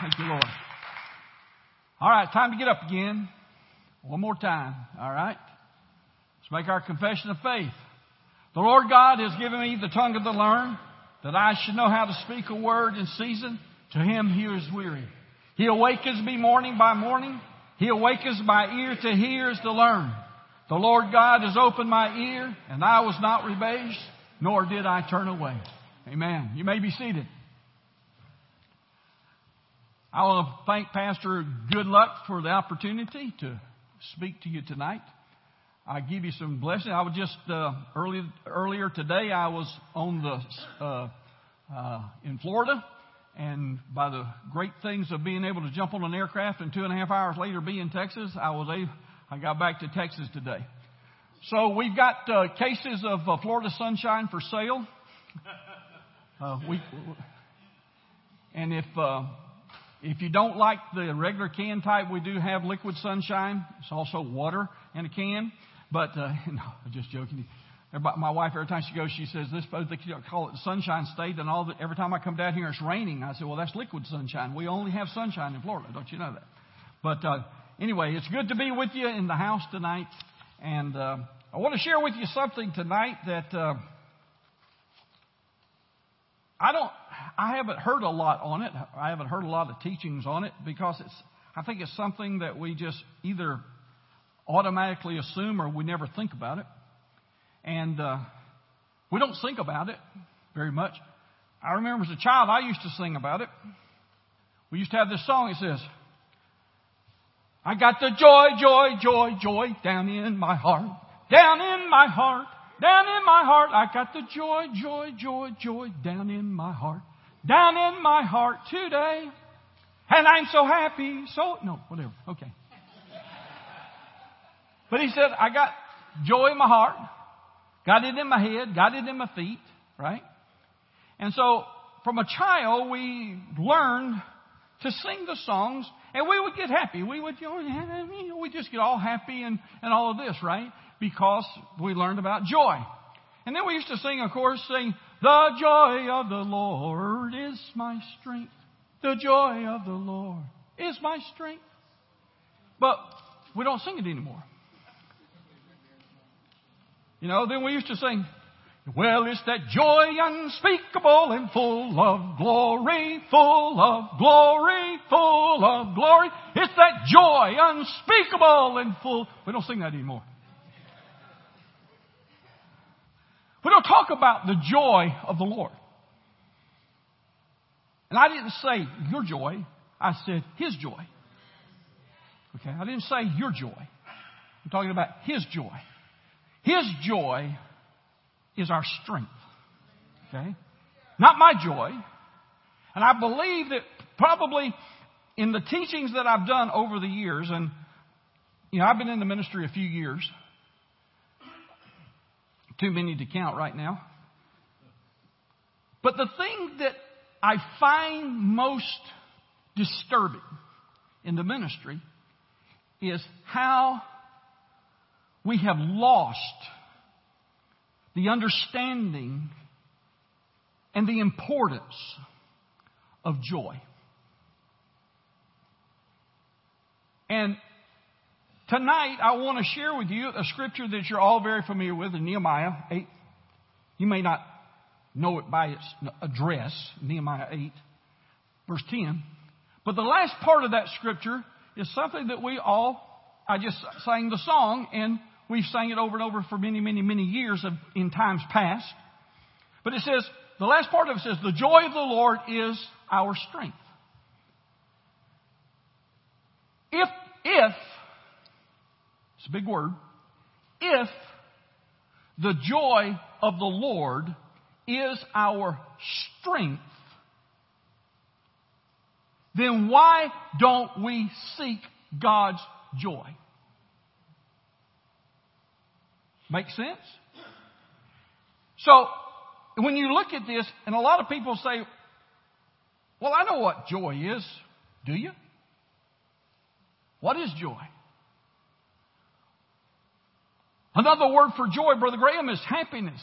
Thank you, Lord. All right, time to get up again. One more time. All right. Let's make our confession of faith. The Lord God has given me the tongue of the learned, that I should know how to speak a word in season to him who is weary. He awakens me morning by morning. He awakens my ear to hear as to learn. The Lord God has opened my ear, and I was not rebased, nor did I turn away. Amen. You may be seated. I want to thank Pastor Goodluck for the opportunity to speak to you tonight. I give you some blessing. I was just uh, early, earlier today. I was on the uh, uh, in Florida, and by the great things of being able to jump on an aircraft and two and a half hours later be in Texas, I was able, I got back to Texas today. So we've got uh, cases of uh, Florida sunshine for sale. Uh, we, and if if you don't like the regular can type, we do have liquid sunshine. It's also water in a can. But, uh, no, I'm just joking. My wife, every time she goes, she says, this, they call it sunshine state. And all the, every time I come down here, it's raining. I say, well, that's liquid sunshine. We only have sunshine in Florida. Don't you know that? But, uh, anyway, it's good to be with you in the house tonight. And, uh, I want to share with you something tonight that, uh, I don't, I haven't heard a lot on it. I haven't heard a lot of teachings on it because it's, I think it's something that we just either automatically assume or we never think about it. And, uh, we don't think about it very much. I remember as a child, I used to sing about it. We used to have this song. It says, I got the joy, joy, joy, joy down in my heart, down in my heart. Down in my heart, I got the joy, joy, joy, joy down in my heart. Down in my heart today. And I'm so happy. So, no, whatever. Okay. But he said, I got joy in my heart, got it in my head, got it in my feet, right? And so, from a child, we learned to sing the songs, and we would get happy. We would, you know, we just get all happy and, and all of this, right? because we learned about joy. And then we used to sing, of course, sing, The joy of the Lord is my strength. The joy of the Lord is my strength. But we don't sing it anymore. You know, then we used to sing, well, it's that joy unspeakable and full of glory, full of glory, full of glory. It's that joy unspeakable and full. We don't sing that anymore. We don't talk about the joy of the Lord. And I didn't say your joy, I said his joy. Okay, I didn't say your joy. I'm talking about his joy. His joy is our strength. Okay? Not my joy. And I believe that probably in the teachings that I've done over the years, and you know, I've been in the ministry a few years, too many to count right now. But the thing that I find most disturbing in the ministry is how we have lost the understanding and the importance of joy. And Tonight, I want to share with you a scripture that you're all very familiar with in Nehemiah 8. You may not know it by its address, Nehemiah 8, verse 10. But the last part of that scripture is something that we all, I just sang the song and we've sang it over and over for many, many, many years of, in times past. But it says, the last part of it says, the joy of the Lord is our strength. If, if it's a big word. If the joy of the Lord is our strength, then why don't we seek God's joy? Make sense? So, when you look at this, and a lot of people say, well, I know what joy is. Do you? What is joy? Another word for joy, Brother Graham, is happiness.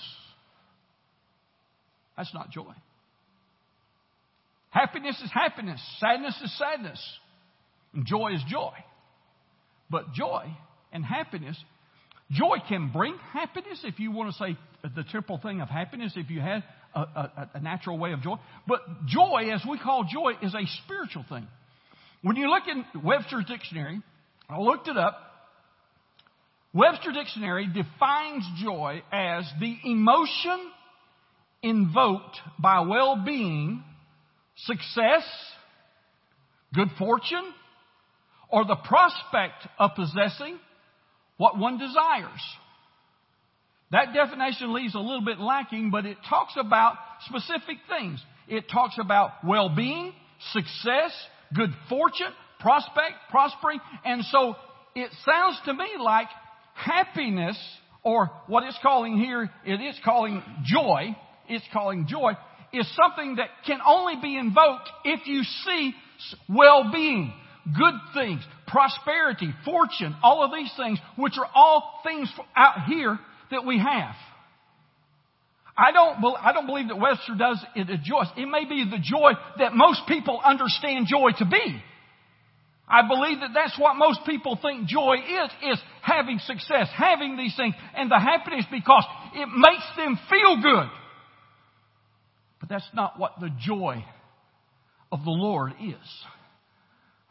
That's not joy. Happiness is happiness. Sadness is sadness. And joy is joy. But joy and happiness, joy can bring happiness if you want to say the triple thing of happiness, if you had a, a, a natural way of joy. But joy, as we call joy, is a spiritual thing. When you look in Webster's dictionary, I looked it up. Webster Dictionary defines joy as the emotion invoked by well being, success, good fortune, or the prospect of possessing what one desires. That definition leaves a little bit lacking, but it talks about specific things. It talks about well being, success, good fortune, prospect, prospering, and so it sounds to me like happiness, or what it's calling here, it is calling joy, it's calling joy, is something that can only be invoked if you see well-being, good things, prosperity, fortune, all of these things, which are all things out here that we have. I don't, I don't believe that Webster does it a joy. It may be the joy that most people understand joy to be. I believe that that's what most people think joy is, is having success, having these things, and the happiness because it makes them feel good. But that's not what the joy of the Lord is.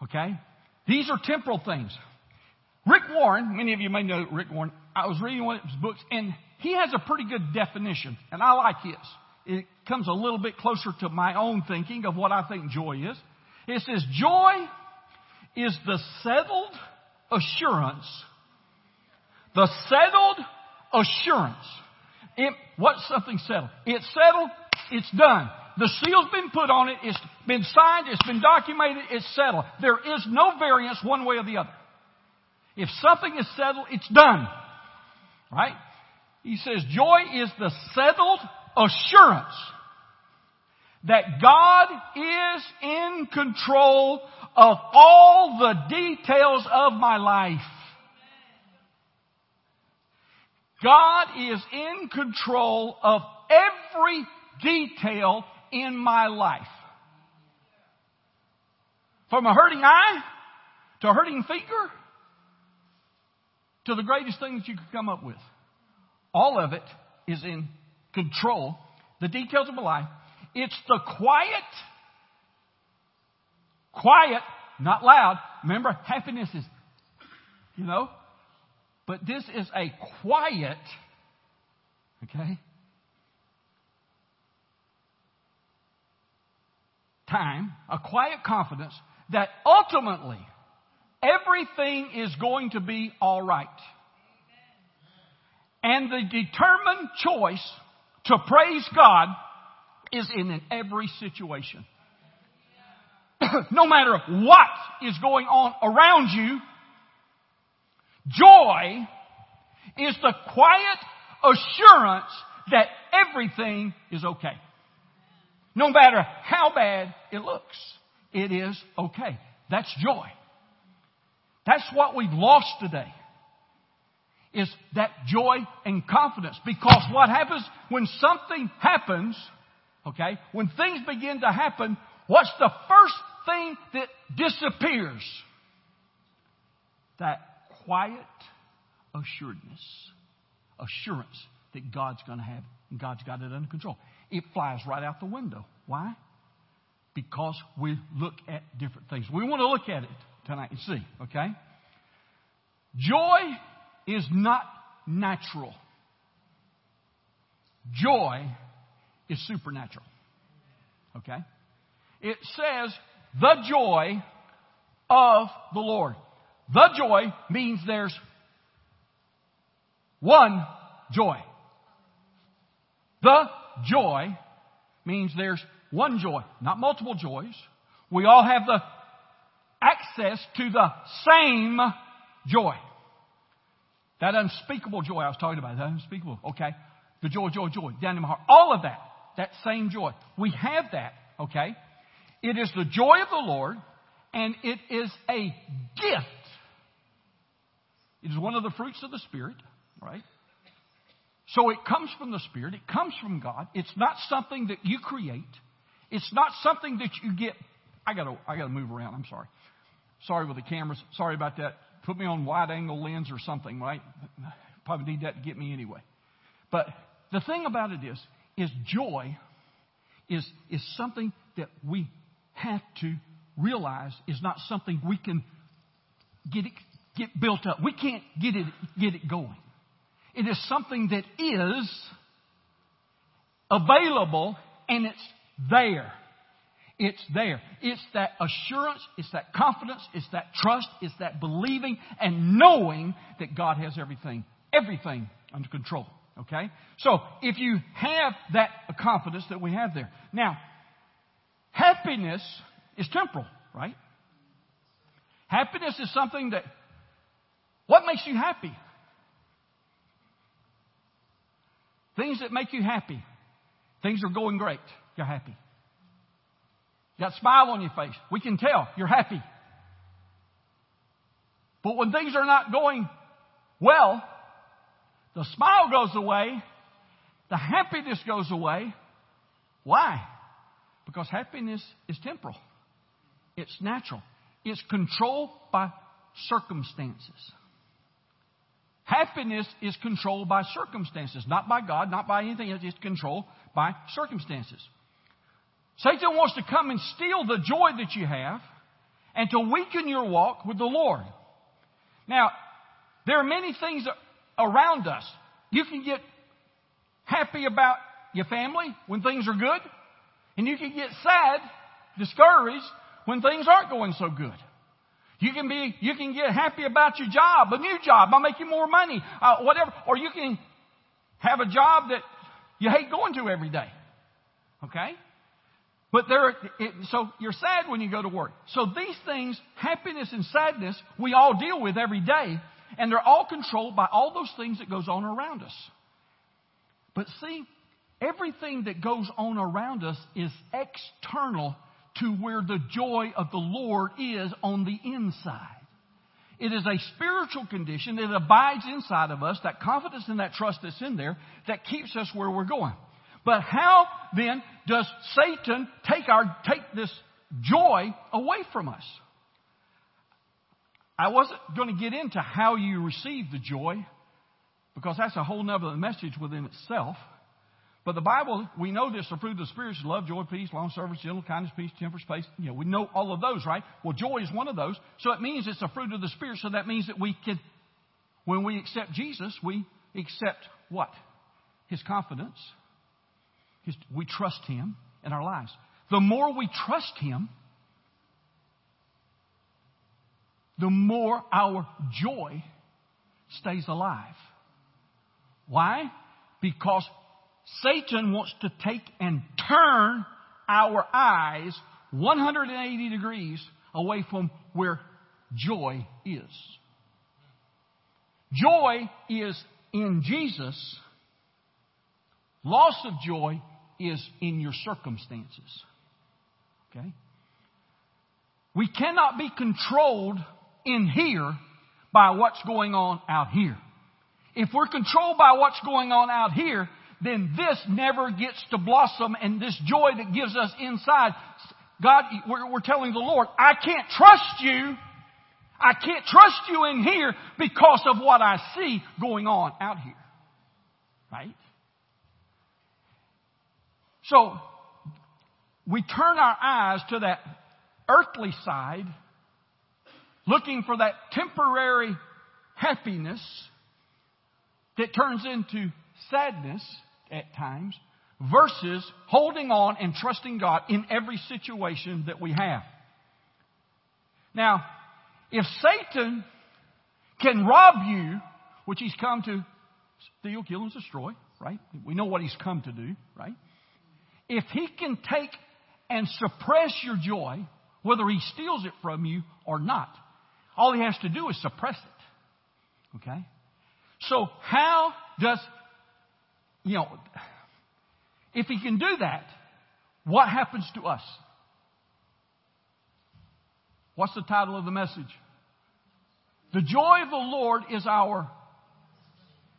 Okay? These are temporal things. Rick Warren, many of you may know Rick Warren, I was reading one of his books, and he has a pretty good definition, and I like his. It comes a little bit closer to my own thinking of what I think joy is. It says, Joy is the settled assurance. The settled assurance. It, what's something settled? It's settled, it's done. The seal's been put on it, it's been signed, it's been documented, it's settled. There is no variance one way or the other. If something is settled, it's done. Right? He says, joy is the settled assurance that God is in control of all the details of my life. God is in control of every detail in my life. From a hurting eye to a hurting finger to the greatest thing that you could come up with. All of it is in control. The details of my life. It's the quiet Quiet, not loud. Remember, happiness is, you know, but this is a quiet, okay, time, a quiet confidence that ultimately everything is going to be all right. And the determined choice to praise God is in every situation. no matter what is going on around you, joy is the quiet assurance that everything is okay. No matter how bad it looks, it is okay. That's joy. That's what we've lost today. Is that joy and confidence. Because what happens when something happens, okay, when things begin to happen, what's the first thing that disappears. That quiet assuredness, assurance that God's going to have, and God's got it under control. It flies right out the window. Why? Because we look at different things. We want to look at it tonight and see, okay? Joy is not natural. Joy is supernatural. Okay? It says the joy of the Lord. The joy means there's one joy. The joy means there's one joy, not multiple joys. We all have the access to the same joy. That unspeakable joy I was talking about, that unspeakable, okay? The joy, joy, joy, down in my heart. All of that, that same joy. We have that, okay? It is the joy of the Lord, and it is a gift. It is one of the fruits of the Spirit, right? So it comes from the Spirit, it comes from God. It's not something that you create. It's not something that you get. I gotta, I gotta move around. I'm sorry. Sorry with the cameras. Sorry about that. Put me on wide angle lens or something, right? Probably need that to get me anyway. But the thing about it is, is joy is, is something that we have to realize is not something we can get it, get built up. We can't get it, get it going. It is something that is available and it's there. It's there. It's that assurance, it's that confidence, it's that trust, it's that believing and knowing that God has everything, everything under control. Okay? So, if you have that confidence that we have there. Now, happiness is temporal, right? Happiness is something that, what makes you happy? Things that make you happy. Things are going great. You're happy. You got a smile on your face. We can tell you're happy. But when things are not going well, the smile goes away, the happiness goes away. Why? Because happiness is temporal. It's natural. It's controlled by circumstances. Happiness is controlled by circumstances, not by God, not by anything else. It's controlled by circumstances. Satan wants to come and steal the joy that you have and to weaken your walk with the Lord. Now, there are many things around us. You can get happy about your family when things are good, and you can get sad, discouraged when things aren't going so good. You can be, you can get happy about your job, a new job, I'll make you more money, uh, whatever, or you can have a job that you hate going to every day. Okay? But there, it, so you're sad when you go to work. So these things, happiness and sadness, we all deal with every day, and they're all controlled by all those things that goes on around us. But see, everything that goes on around us is external to where the joy of the Lord is on the inside. It is a spiritual condition that abides inside of us, that confidence and that trust that's in there, that keeps us where we're going. But how then does Satan take our, take this joy away from us? I wasn't going to get into how you receive the joy because that's a whole nother message within itself. But the Bible, we know this, the fruit of the Spirit is love, joy, peace, long service, gentle, kindness, peace, temperance, faith. You know, we know all of those, right? Well, joy is one of those. So it means it's a fruit of the Spirit. So that means that we can, when we accept Jesus, we accept what? His confidence, His, we trust Him in our lives. The more we trust Him, the more our joy stays alive. Why? Because Satan wants to take and turn our eyes 180 degrees away from where joy is. Joy is in Jesus. Loss of joy is in your circumstances. Okay? We cannot be controlled in here by what's going on out here. If we're controlled by what's going on out here, then this never gets to blossom and this joy that gives us inside. God, we're, telling the Lord, I can't trust you. I can't trust you in here because of what I see going on out here. Right? So, we turn our eyes to that earthly side, looking for that temporary happiness that turns into sadness at times, versus holding on and trusting God in every situation that we have. Now, if Satan can rob you, which he's come to steal, kill, and destroy, right? We know what he's come to do, right? if he can take and suppress your joy, whether he steals it from you or not, all he has to do is suppress it. Okay? So how does, you know, if he can do that, what happens to us? What's the title of the message? The joy of the Lord is our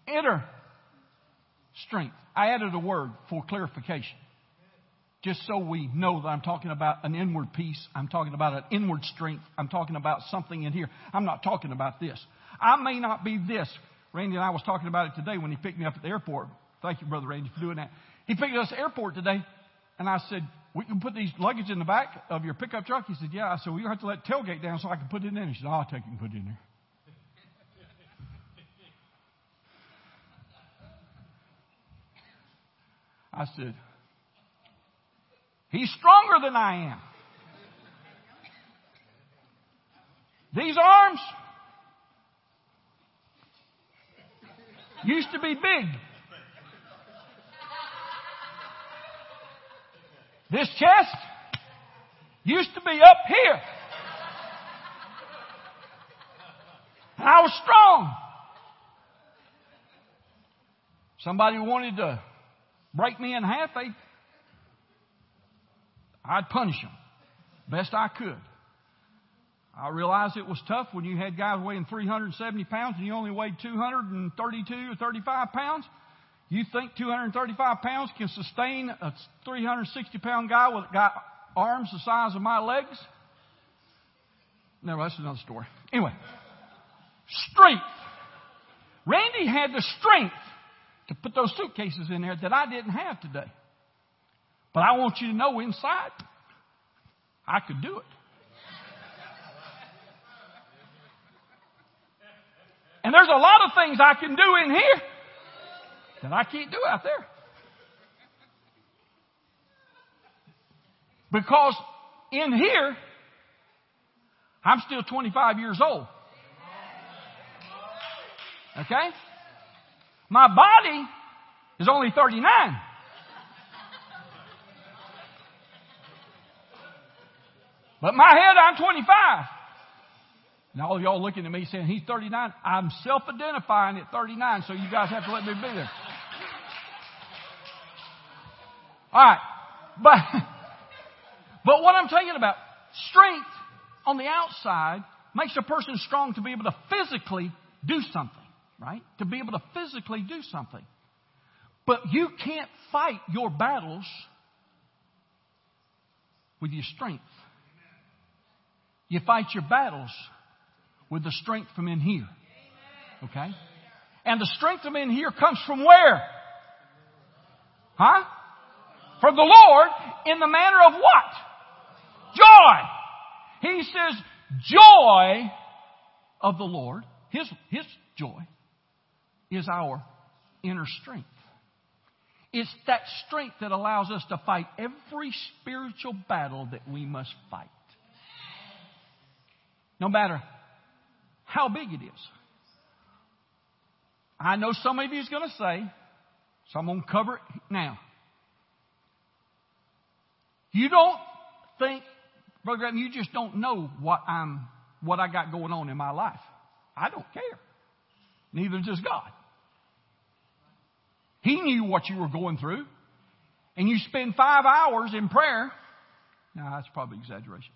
inner strength. I added a word for clarification. just so we know that I'm talking about an inward peace. I'm talking about an inward strength. I'm talking about something in here. I'm not talking about this. I may not be this. Randy and I was talking about it today when he picked me up at the airport. Thank you, Brother Randy, for doing that. He picked us at the airport today, and I said, we can put these luggage in the back of your pickup truck. He said, yeah. I said, well, have to let tailgate down so I can put it in. He said, oh, I'll take it and put it in there. I said, He's stronger than I am. These arms used to be big. This chest used to be up here. And I was strong. Somebody wanted to break me in half, they, I'd punish them best I could. I realized it was tough when you had guys weighing 370 pounds and you only weighed 232 or 35 pounds. You think 235 pounds can sustain a 360 pound guy with got arms the size of my legs? No, that's another story. Anyway, strength. Randy had the strength to put those suitcases in there that I didn't have today. But I want you to know inside, I could do it. And there's a lot of things I can do in here that I can't do out there. Because in here, I'm still 25 years old. Okay? My body is only 39. But my head, I'm 25. And all y'all looking at me saying, he's 39. I'm self-identifying at 39, so you guys have to let me be there. Alright. But, but what I'm talking about, strength on the outside makes a person strong to be able to physically do something right? To be able to physically do something. But you can't fight your battles with your strength. You fight your battles with the strength from in here. Okay? And the strength from in here comes from where? Huh? From the Lord in the manner of what? Joy. He says, joy of the Lord, His, His joy, is our inner strength. It's that strength that allows us to fight every spiritual battle that we must fight. No matter how big it is. I know some of you is going to say, so I'm going to cover it now. You don't think, Brother Graham, you just don't know what I'm, what I got going on in my life. I don't care. Neither does God. He knew what you were going through. And you spend five hours in prayer. Now, that's probably exaggeration.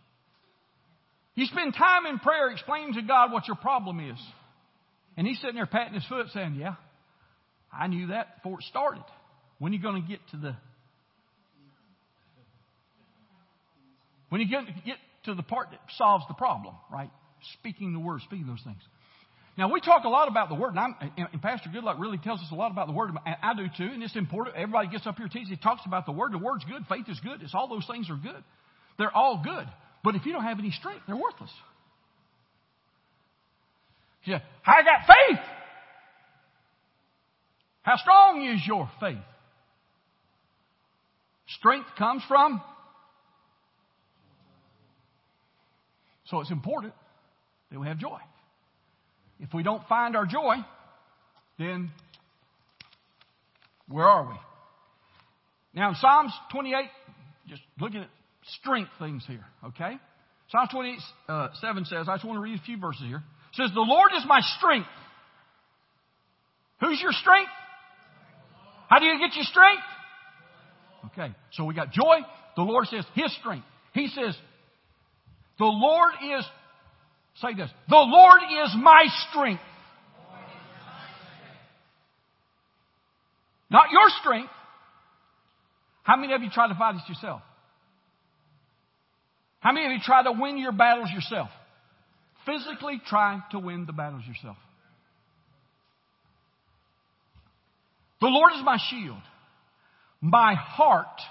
You spend time in prayer explaining to God what your problem is. And he's sitting there patting his foot saying, Yeah, I knew that before it started. When are you going to get to the. When you get, get to the part that solves the problem, right? Speaking the word, speaking those things. Now, we talk a lot about the Word, and, and, Pastor Goodluck really tells us a lot about the Word, and I do too, and it's important. Everybody gets up here teaches, he talks about the Word. The Word's good, faith is good, it's all those things are good. They're all good. But if you don't have any strength, they're worthless. Yeah, I got faith. How strong is your faith? Strength comes from. So it's important that we have joy. If we don't find our joy, then where are we? Now in Psalms 28, just looking at strength things here, okay? Psalms 28, uh, 7 says, I just want to read a few verses here. It says, The Lord is my strength. Who's your strength? How do you get your strength? Okay, so we got joy. The Lord says His strength. He says, The Lord is Say this. The Lord is my strength. Not your strength. How many of you try to fight it yourself? How many of you try to win your battles yourself? Physically try to win the battles yourself. The Lord is my shield. My heart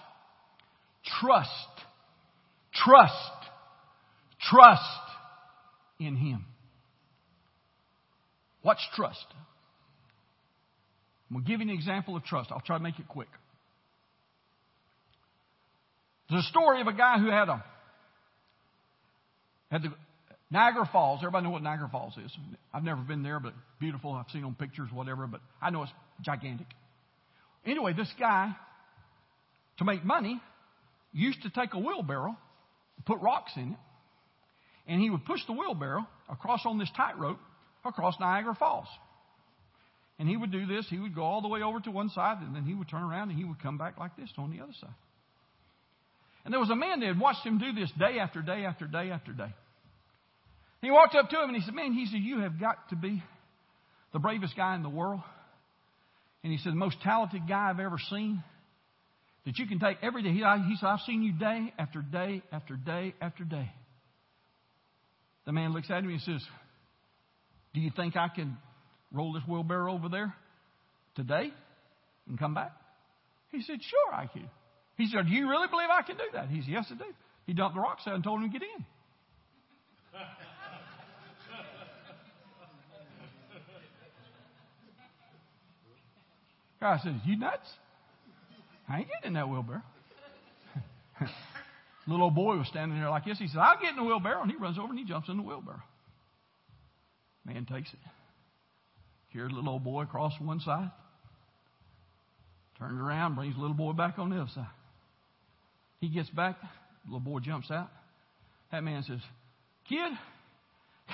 trust, trust, trust in Him. What's trust? I'm going to give you an example of trust. I'll try to make it quick. There's a story of a guy who had a had the Niagara Falls. Everybody know what Niagara Falls is. I've never been there, but beautiful. I've seen on pictures, whatever. But I know it's gigantic. Anyway, this guy, to make money, used to take a wheelbarrow, put rocks in it, and he would push the wheelbarrow across on this tightrope across Niagara Falls. And he would do this. He would go all the way over to one side, and then he would turn around and he would come back like this on the other side. And there was a man that had watched him do this day after day after day after day. He walked up to him and he said, Man, he said, You have got to be the bravest guy in the world. And he said, The most talented guy I've ever seen. That you can take every day. He, he said, I've seen you day after day after day after day. The man looks at him and says, Do you think I can roll this wheelbarrow over there today and come back? He said, Sure, I can. He said, Do you really believe I can do that? He said, Yes, I do. He dumped the rocks out and told him to get in. Guy says, You nuts? I ain't getting in that wheelbarrow. Little old boy was standing there like this. He said, I'll get in the wheelbarrow. And he runs over and he jumps in the wheelbarrow. Man takes it. Carries little old boy across one side. Turns around, brings little boy back on the other side. He gets back, little boy jumps out. That man says, Kid,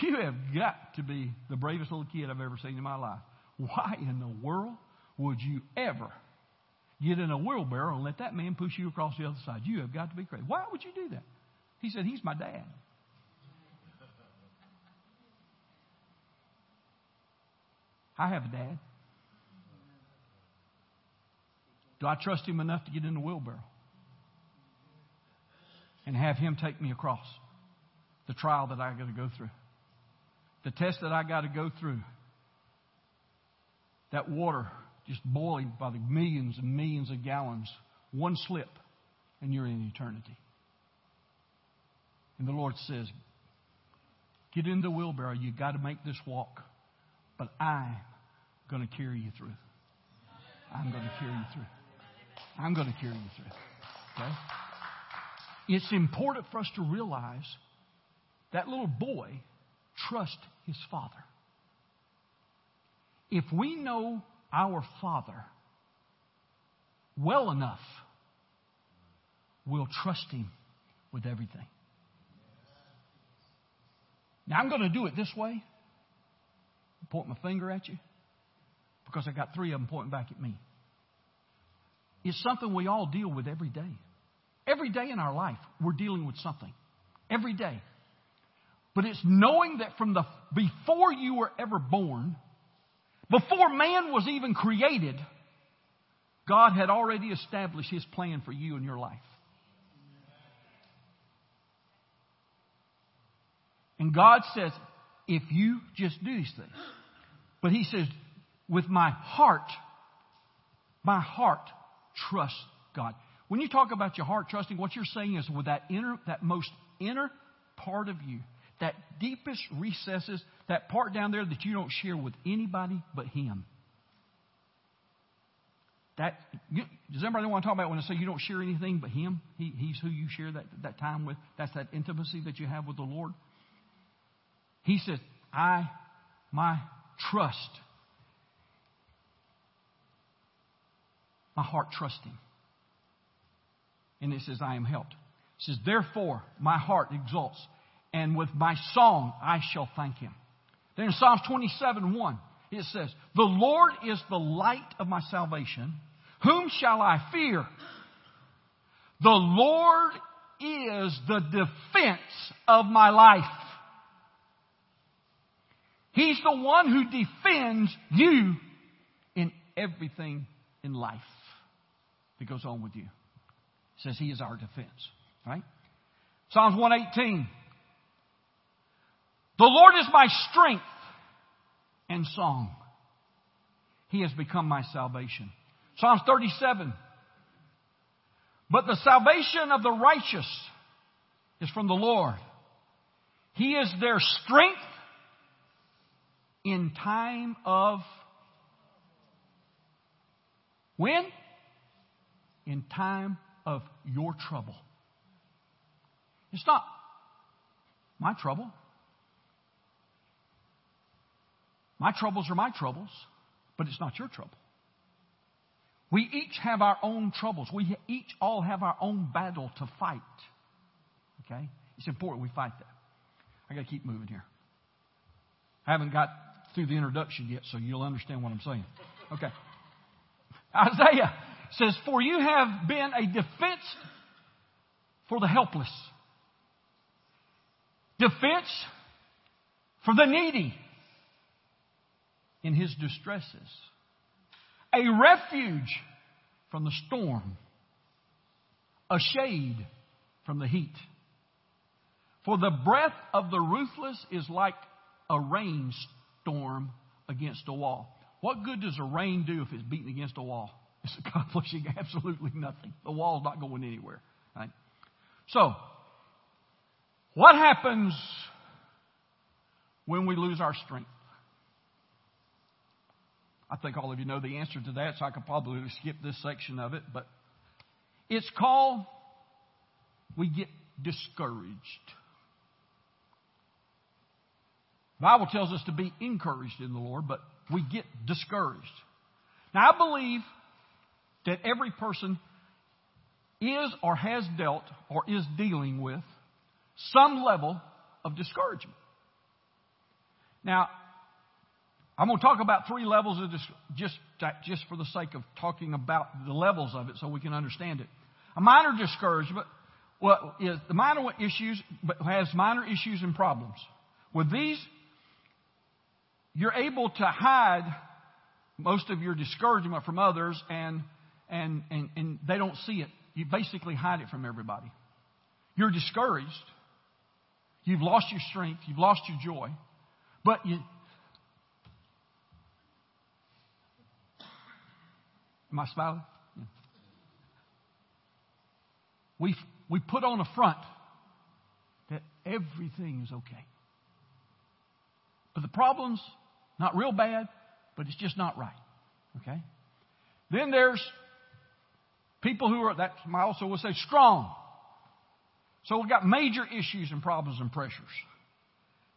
you have got to be the bravest little kid I've ever seen in my life. Why in the world would you ever get in a wheelbarrow and let that man push you across the other side? You have got to be crazy. Why would you do that? He said, He's my dad. I have a dad. Do I trust him enough to get in the wheelbarrow? and have Him take me across the trial that I got to go through, the test that I got to go through, that water just boiling by the millions and millions of gallons, one slip, and you're in eternity. And the Lord says, Get in the wheelbarrow. You've got to make this walk. But I'm going to carry you through. I'm going to carry you through. I'm going to carry you through. Okay? It's important for us to realize that little boy trust his father. If we know our father well enough, we'll trust him with everything. Now I'm going to do it this way. Point my finger at you because I got three of them pointing back at me. It's something we all deal with every day. Every day in our life, we're dealing with something. Every day. But it's knowing that from the before you were ever born, before man was even created, God had already established his plan for you and your life. And God says, if you just do these things. But he says, with my heart, my heart trust God. When you talk about your heart trusting, what you're saying is with that inner, that most inner part of you, that deepest recesses, that part down there that you don't share with anybody but Him. That does anybody want to talk about when I say you don't share anything but Him? He, he's who you share that, that time with. That's that intimacy that you have with the Lord. He says, I, my trust, my heart trusts Him. And it says, I am helped. It says, Therefore, my heart exults, and with my song I shall thank him. Then in Psalms 27 1, it says, The Lord is the light of my salvation. Whom shall I fear? The Lord is the defense of my life. He's the one who defends you in everything in life that goes on with you. says He is our defense. Right? Psalms 118. The Lord is my strength and song. He has become my salvation. Psalms 37. But the salvation of the righteous is from the Lord. He is their strength in time of when? In time of your trouble. It's not my trouble. My troubles are my troubles, but it's not your trouble. We each have our own troubles. We each all have our own battle to fight. Okay? It's important we fight that. I got to keep moving here. I haven't got through the introduction yet, so you'll understand what I'm saying. Okay. Isaiah says, For you have been a defense for the helpless, defense for the needy in his distresses, a refuge from the storm, a shade from the heat. For the breath of the ruthless is like a rainstorm against a wall. What good does a rain do if it's beating against a wall? It's accomplishing absolutely nothing. The wall's not going anywhere. Right? So, what happens when we lose our strength? I think all of you know the answer to that, so I could probably skip this section of it, but it's called we get discouraged. The Bible tells us to be encouraged in the Lord, but we get discouraged. Now, I believe that every person is or has dealt or is dealing with some level of discouragement. Now, I'm going to talk about three levels of dis- just just for the sake of talking about the levels of it, so we can understand it. A minor discouragement, well, is the minor issues, but has minor issues and problems. With these, you're able to hide most of your discouragement from others, and and and, and they don't see it. You basically hide it from everybody. You're discouraged. You've lost your strength. You've lost your joy. But you, Am I smiling? Yeah. We, we put on a front that everything is okay. But the problem's not real bad, but it's just not right. Okay? Then there's people who are, that I also will say, strong. So we've got major issues and problems and pressures.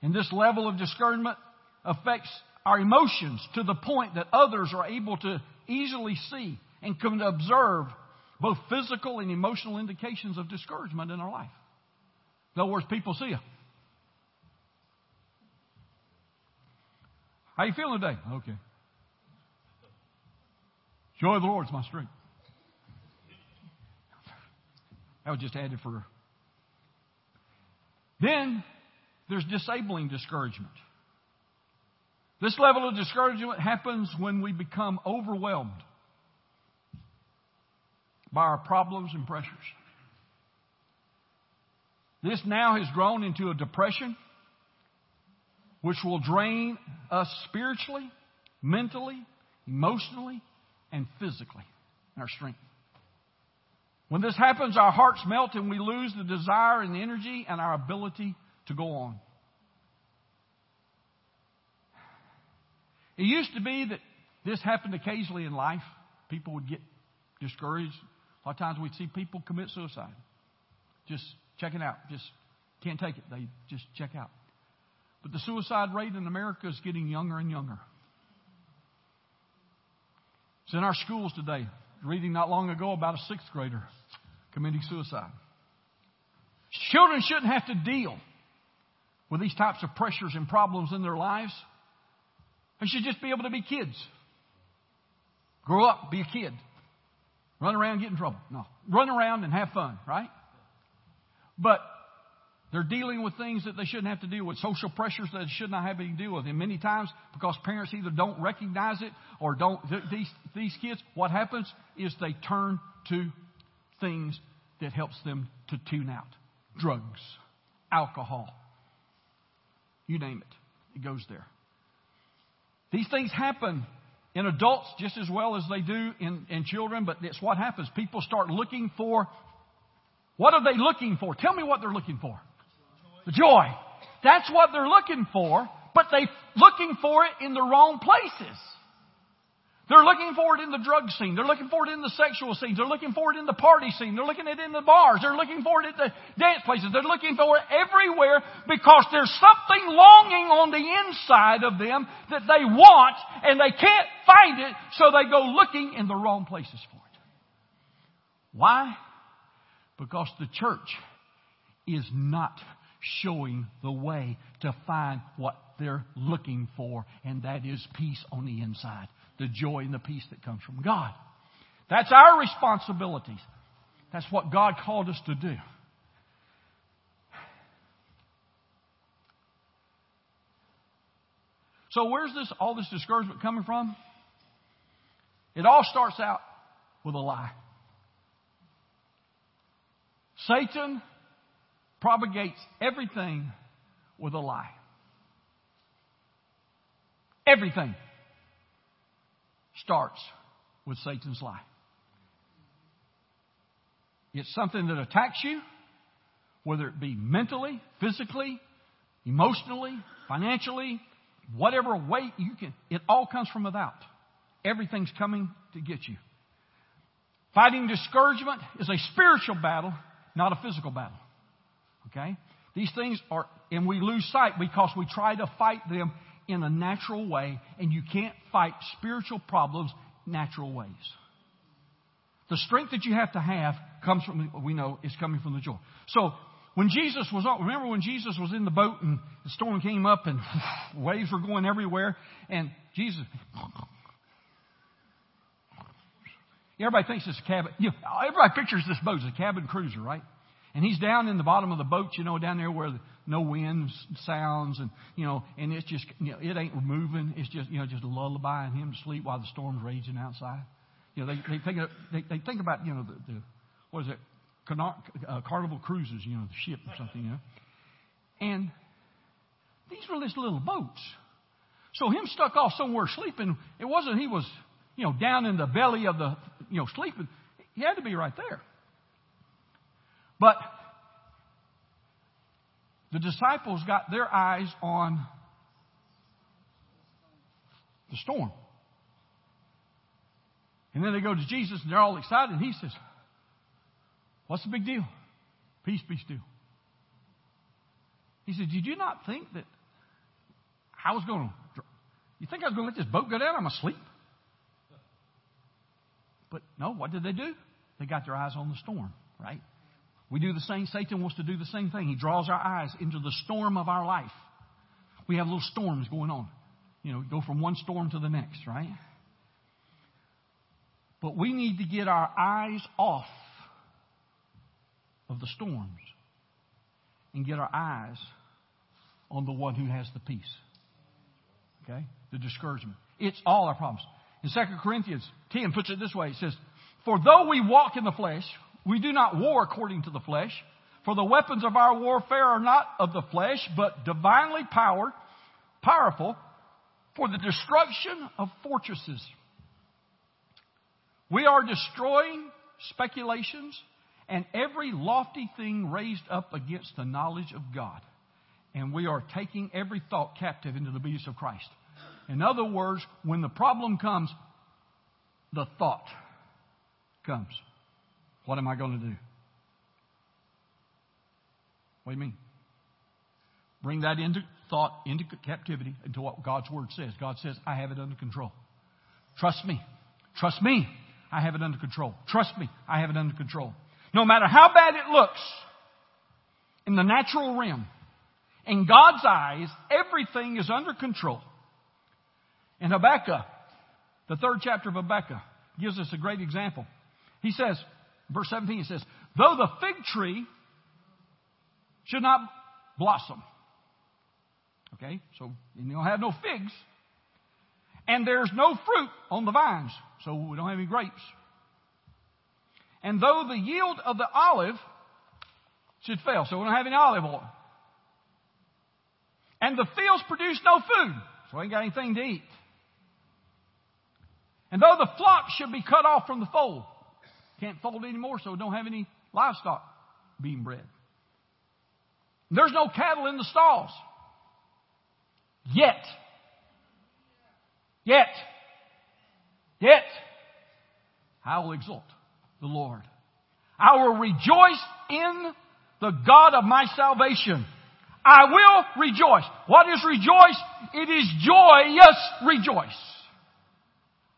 And this level of discouragement affects our emotions to the point that others are able to easily see and can observe both physical and emotional indications of discouragement in our life. In other words, people see you. How you feeling today? Okay. Joy of the Lord is my strength. That was just added for. Then there's disabling discouragement. This level of discouragement happens when we become overwhelmed by our problems and pressures. This now has grown into a depression which will drain us spiritually, mentally, emotionally, and physically our strength. When this happens, our hearts melt and we lose the desire and the energy and our ability to go on. It used to be that this happened occasionally in life. People would get discouraged. A lot of times we'd see people commit suicide. Just checking out. Just can't take it. They just check out. But the suicide rate in America is getting younger and younger. It's in our schools today. Reading not long ago about a sixth grader committing suicide. Children shouldn't have to deal with these types of pressures and problems in their lives. They should just be able to be kids. Grow up, be a kid. Run around, get in trouble. No. Run around and have fun, right? But they're dealing with things that they shouldn't have to deal with, social pressures that they should not have to deal with. And many times, because parents either don't recognize it or don't, these, these kids, what happens is they turn to things that helps them to tune out. Drugs, alcohol, you name it, it goes there. These things happen in adults just as well as they do in, in children, but it's what happens. People start looking for what are they looking for? Tell me what they're looking for. The joy. That's what they're looking for, but they're looking for it in the wrong places. They're looking for it in the drug scene. They're looking for it in the sexual scene. They're looking for it in the party scene. They're looking at it in the bars. They're looking for it at the dance places. They're looking for it everywhere because there's something longing on the inside of them that they want and they can't find it, so they go looking in the wrong places for it. Why? Because the church is not showing the way to find what they're looking for, and that is peace on the inside the joy and the peace that comes from God. That's our responsibilities. That's what God called us to do. So where's this all this discouragement coming from? It all starts out with a lie. Satan propagates everything with a lie. Everything starts with Satan's lie. It's something that attacks you, whether it be mentally, physically, emotionally, financially, whatever way you can. It all comes from without. Everything's coming to get you. Fighting discouragement is a spiritual battle, not a physical battle. Okay? These things are, and we lose sight because we try to fight them in a natural way, and you can't fight spiritual problems natural ways. The strength that you have to have comes from, we know, is coming from the joy. So, when Jesus was on, remember when Jesus was in the boat and the storm came up and waves were going everywhere, and Jesus, everybody thinks it's a cabin. You know, everybody pictures this boat as a cabin cruiser, right? And he's down in the bottom of the boat, you know, down there where the, no wind sounds and, you know, and it's just, you know, it ain't moving. It's just, you know, just a lullaby and him to sleep while the storm's raging outside. You know, they, they think, of, they, they think about, you know, the, the what is it? Uh, Carnival Cruises, you know, the ship or something, you know. And these were just little boats. So him stuck off somewhere sleeping, it wasn't he was, you know, down in the belly of the, you know, sleeping. He had to be right there. But the disciples got their eyes on the storm. And then they go to Jesus and they're all excited and he says, What's the big deal? Peace, be still. He said, Did you not think that I was going to, you think I was going to let this boat go down? I'm asleep. But no, what did they do? They got their eyes on the storm, right? We do the same. Satan wants to do the same thing. He draws our eyes into the storm of our life. We have little storms going on. You know, go from one storm to the next, right? But we need to get our eyes off of the storms and get our eyes on the one who has the peace. Okay? The discouragement. It's all our problems. In 2 Corinthians 10 puts it this way. It says, For though we walk in the flesh, we do not war according to the flesh, for the weapons of our warfare are not of the flesh, but divinely powered, powerful for the destruction of fortresses. We are destroying speculations and every lofty thing raised up against the knowledge of God. And we are taking every thought captive into the obedience of Christ. In other words, when the problem comes, the thought comes. What am I going to do? What do you mean? Bring that into thought, into captivity, into what God's Word says. God says, I have it under control. Trust me. Trust me. I have it under control. Trust me. I have it under control. No matter how bad it looks in the natural realm, in God's eyes, everything is under control. In Habakkuk, the third chapter of Habakkuk, gives us a great example. He says, Verse 17 it says, Though the fig tree should not blossom. Okay, so you don't have no figs. And there's no fruit on the vines, so we don't have any grapes. And though the yield of the olive should fail, so we don't have any olive oil. And the fields produce no food, so we ain't got anything to eat. And though the flock should be cut off from the fold, can't fold anymore, so don't have any livestock being bred. There's no cattle in the stalls. Yet. Yet. Yet. I will exalt the Lord. I will rejoice in the God of my salvation. I will rejoice. What is rejoice? It is joyous rejoice.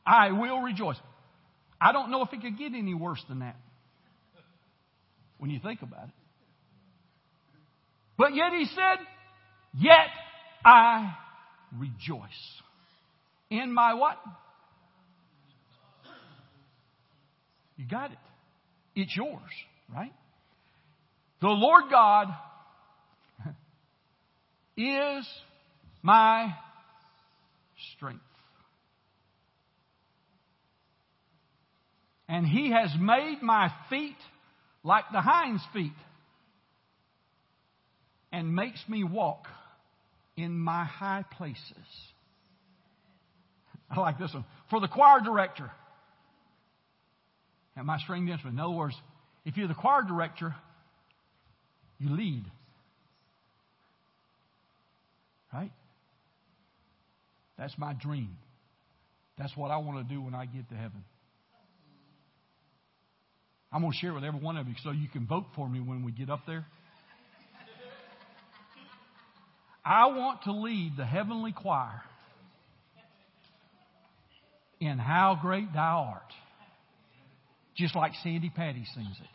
I will rejoice. I don't know if it could get any worse than that when you think about it. But yet he said, Yet I rejoice. In my what? You got it. It's yours, right? The Lord God is my strength. And he has made my feet like the hind's feet and makes me walk in my high places. I like this one. For the choir director and my stringed instrument. In other words, if you're the choir director, you lead. Right? That's my dream. That's what I want to do when I get to heaven. I'm going to share it with every one of you so you can vote for me when we get up there. I want to lead the heavenly choir in How Great Thou Art. Just like Sandi Patty sings it.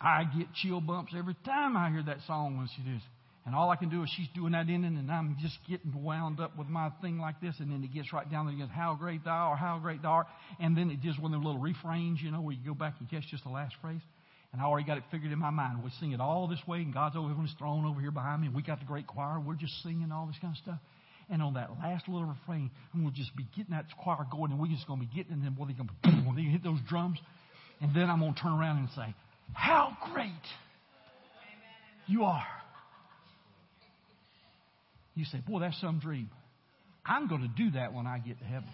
I get chill bumps every time I hear that song when she does. And all I can do is she's doing that in and I'm just getting wound up with my thing like this. And then it gets right down there again, how great thou art, how great thou art. And then it just one of the little refrains, you know, where you go back and catch just the last phrase. And I already got it figured in my mind. We sing it all this way, and God's over on his throne over here behind me, and we got the great choir. We're just singing all this kind of stuff. And on that last little refrain, I'm going to just be getting that choir going, and we're just going to be getting, and then boy, they're going to boom, they hit those drums. And then I'm going to turn around and say, How great you are. You say, Boy, that's some dream. I'm going to do that when I get to heaven.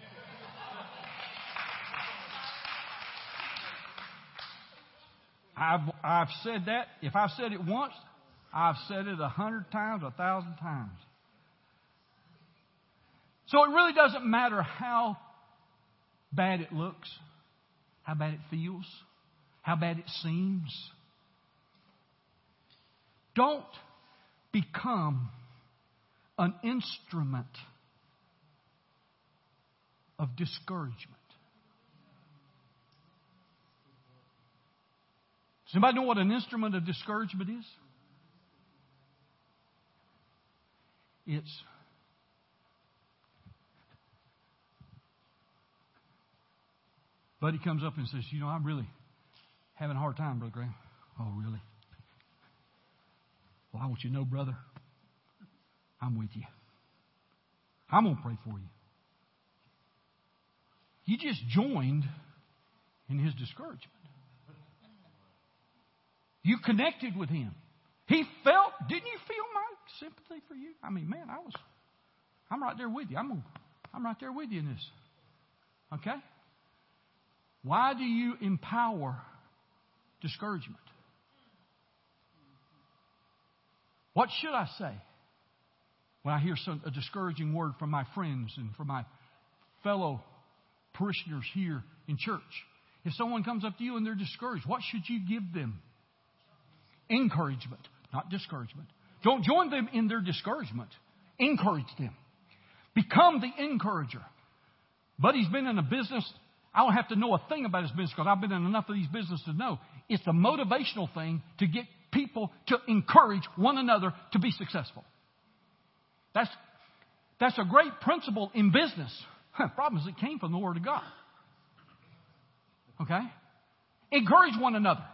I've, I've said that. If I've said it once, I've said it a hundred times, a thousand times. So it really doesn't matter how bad it looks, how bad it feels, how bad it seems. Don't become an instrument of discouragement. Does anybody know what an instrument of discouragement is? It's Buddy comes up and says, You know, I'm really having a hard time, Brother Graham. Oh, really? Well, I want you to know, brother, I'm with you. I'm going to pray for you. You just joined in his discouragement. You connected with him. He felt, didn't you feel my sympathy for you? I mean, man, I was, I'm right there with you. I'm, I'm right there with you in this. Okay? Why do you empower discouragement? What should I say when I hear some, a discouraging word from my friends and from my fellow parishioners here in church? If someone comes up to you and they're discouraged, what should you give them? Encouragement, not discouragement. Don't join them in their discouragement. Encourage them. Become the encourager. Buddy's been in a business. I don't have to know a thing about his business because I've been in enough of these businesses to know it's a motivational thing to get people to encourage one another to be successful. That's, that's a great principle in business. Problem is, it came from the Word of God. Okay? Encourage one another.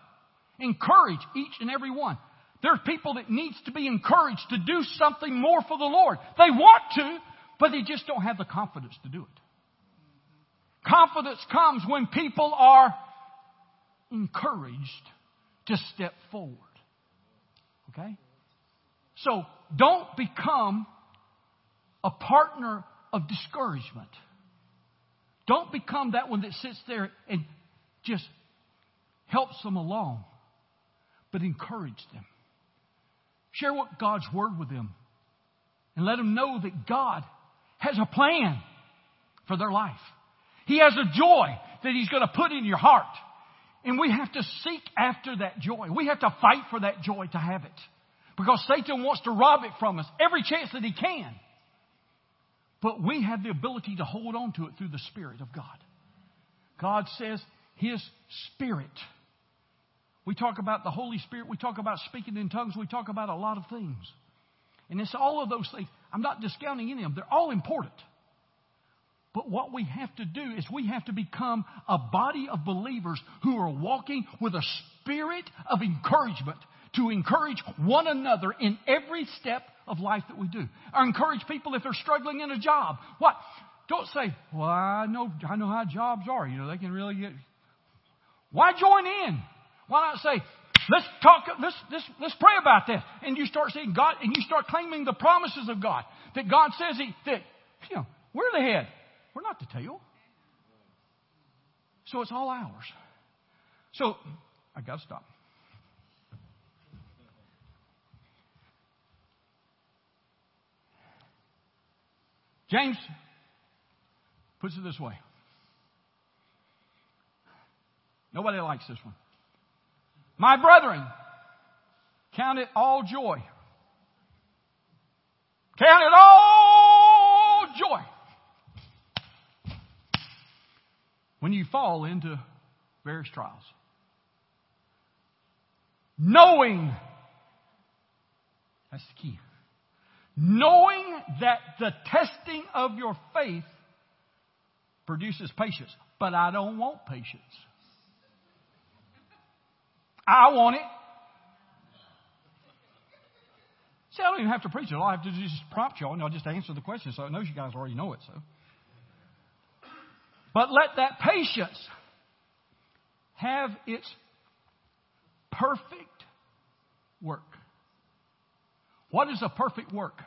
Encourage each and every one. There's people that needs to be encouraged to do something more for the Lord. They want to, but they just don't have the confidence to do it. Confidence comes when people are encouraged to step forward. Okay? So don't become a partner of discouragement. Don't become that one that sits there and just helps them along, but encourage them. Share what God's Word with them and let them know that God has a plan for their life. He has a joy that He's going to put in your heart. And we have to seek after that joy. We have to fight for that joy to have it. Because Satan wants to rob it from us every chance that he can. But we have the ability to hold on to it through the Spirit of God. God says His Spirit. We talk about the Holy Spirit. We talk about speaking in tongues. We talk about a lot of things. And it's all of those things. I'm not discounting any of them. They're all important. But what we have to do is we have to become a body of believers who are walking with a spirit of encouragement to encourage one another in every step of life that we do. Or encourage people if they're struggling in a job. What? Don't say, well, I know, I know how jobs are. You know, they can really get. Why join in? Why not say, let's talk, let's, let's, let's pray about this. And you start seeing God, and you start claiming the promises of God. That God says he, that, you know, we're the head. We're not the tail. So it's all ours. So, I gotta stop. James puts it this way. Nobody likes this one. My brethren, count it all joy. Count it all joy. When you fall into various trials. Knowing, that's the key knowing that the testing of your faith produces patience. But I don't want patience. I want it. See, I don't even have to preach it. All I have to do is just prompt y'all, and I'll just answer the question, so it knows you guys already know it. So, but let that patience have its perfect work. What is a perfect work?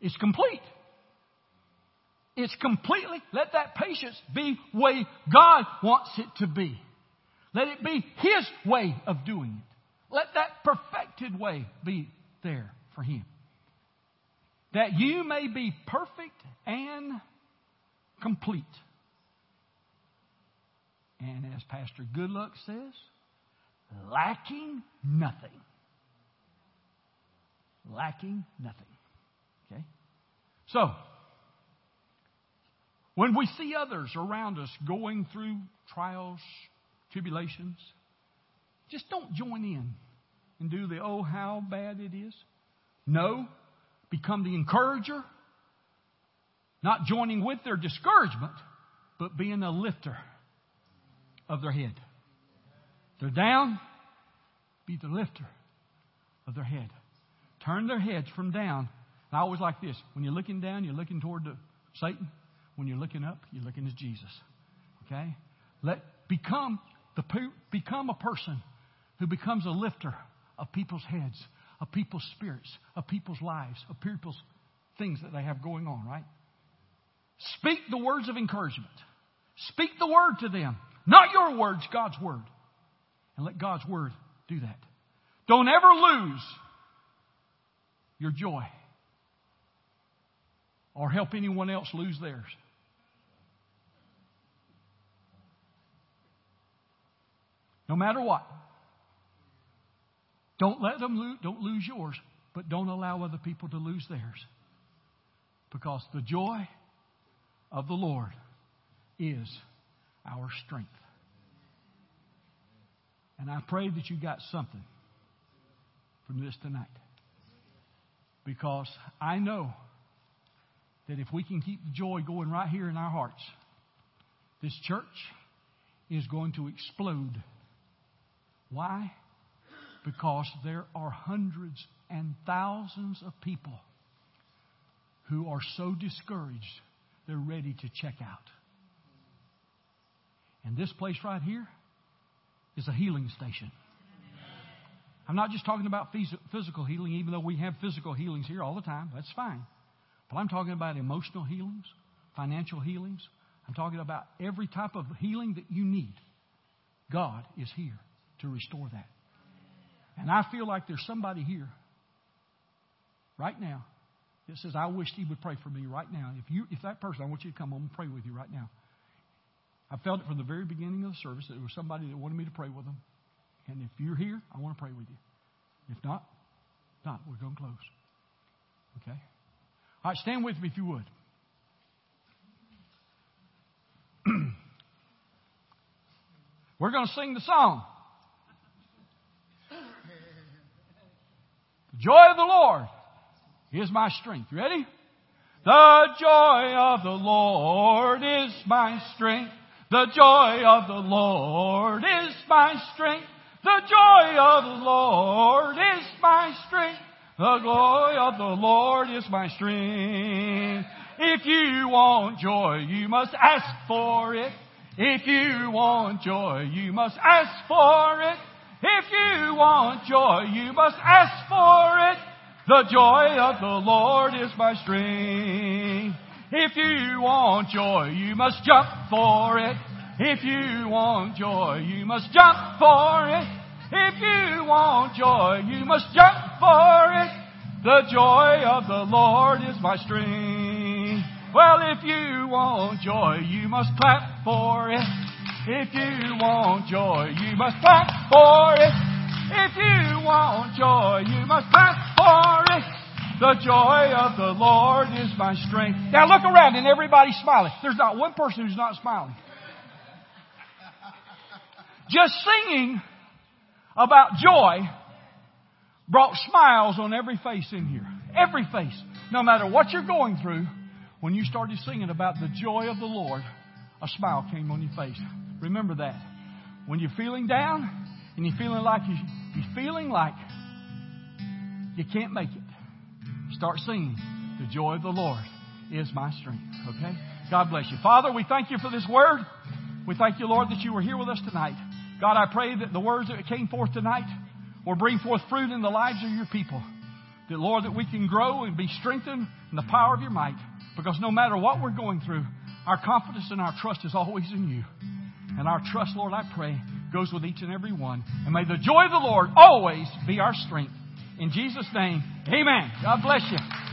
It's complete. It's completely, let that patience be way God wants it to be. Let it be His way of doing it. Let that perfected way be there for Him. That you may be perfect and complete. And as Pastor Goodluck says, lacking nothing lacking nothing. Okay? So, when we see others around us going through trials, tribulations, just don't join in and do the, oh, how bad it is. No, become the encourager, not joining with their discouragement, but being a lifter of their head. They're down, be the lifter of their head turn their heads from down. And I always like this. When you're looking down, you're looking toward the Satan. When you're looking up, you're looking at Jesus. Okay? Let become the become a person who becomes a lifter of people's heads, of people's spirits, of people's lives, of people's things that they have going on, right? Speak the words of encouragement. Speak the word to them. Not your words, God's word. And let God's word do that. Don't ever lose your joy or help anyone else lose theirs. No matter what. Don't let them lose, don't lose yours, but don't allow other people to lose theirs. Because the joy of the Lord is our strength. And I pray that you got something from this tonight. Because I know that if we can keep the joy going right here in our hearts, this church is going to explode. Why? Because there are hundreds and thousands of people who are so discouraged they're ready to check out. And this place right here is a healing station. I'm not just talking about physical healing, even though we have physical healings here all the time. That's fine. But I'm talking about emotional healings, financial healings. I'm talking about every type of healing that you need. God is here to restore that. And I feel like there's somebody here right now that says, I wish he would pray for me right now. If you if that person, I want you to come home and pray with you right now. I felt it from the very beginning of the service that there was somebody that wanted me to pray with them. And if you're here, I want to pray with you. If not, not. We're going to close. Okay? All right, stand with me if you would. We're going to sing the song. The joy of the Lord is my strength. You ready? The joy of the Lord is my strength. The joy of the Lord is my strength. The joy of the Lord is my strength. The joy of the Lord is my strength. If you want joy, you must ask for it. If you want joy, you must ask for it. If you want joy, you must ask for it. The joy of the Lord is my strength. If you want joy, you must jump for it. If you want joy, you must jump for it. If you want joy, you must jump for it. The joy of the Lord is my strength. Well, if you want joy, you must clap for it. If you want joy, you must clap for it. If you want joy, you must clap for it. The joy of the Lord is my strength. Now look around and everybody's smiling. There's not one person who's not smiling. Just singing about joy brought smiles on every face in here. Every face. No matter what you're going through, when you started singing about the joy of the Lord, a smile came on your face. Remember that. When you're feeling down and you're feeling like you, you're feeling like you can't make it, start singing. The joy of the Lord is my strength. Okay? God bless you. Father, we thank you for this word. We thank you, Lord, that you were here with us tonight. God, I pray that the words that came forth tonight will bring forth fruit in the lives of your people. That, Lord, that we can grow and be strengthened in the power of your might. Because no matter what we're going through, our confidence and our trust is always in you. And our trust, Lord, I pray, goes with each and every one. And may the joy of the Lord always be our strength. In Jesus' name, amen. God bless you.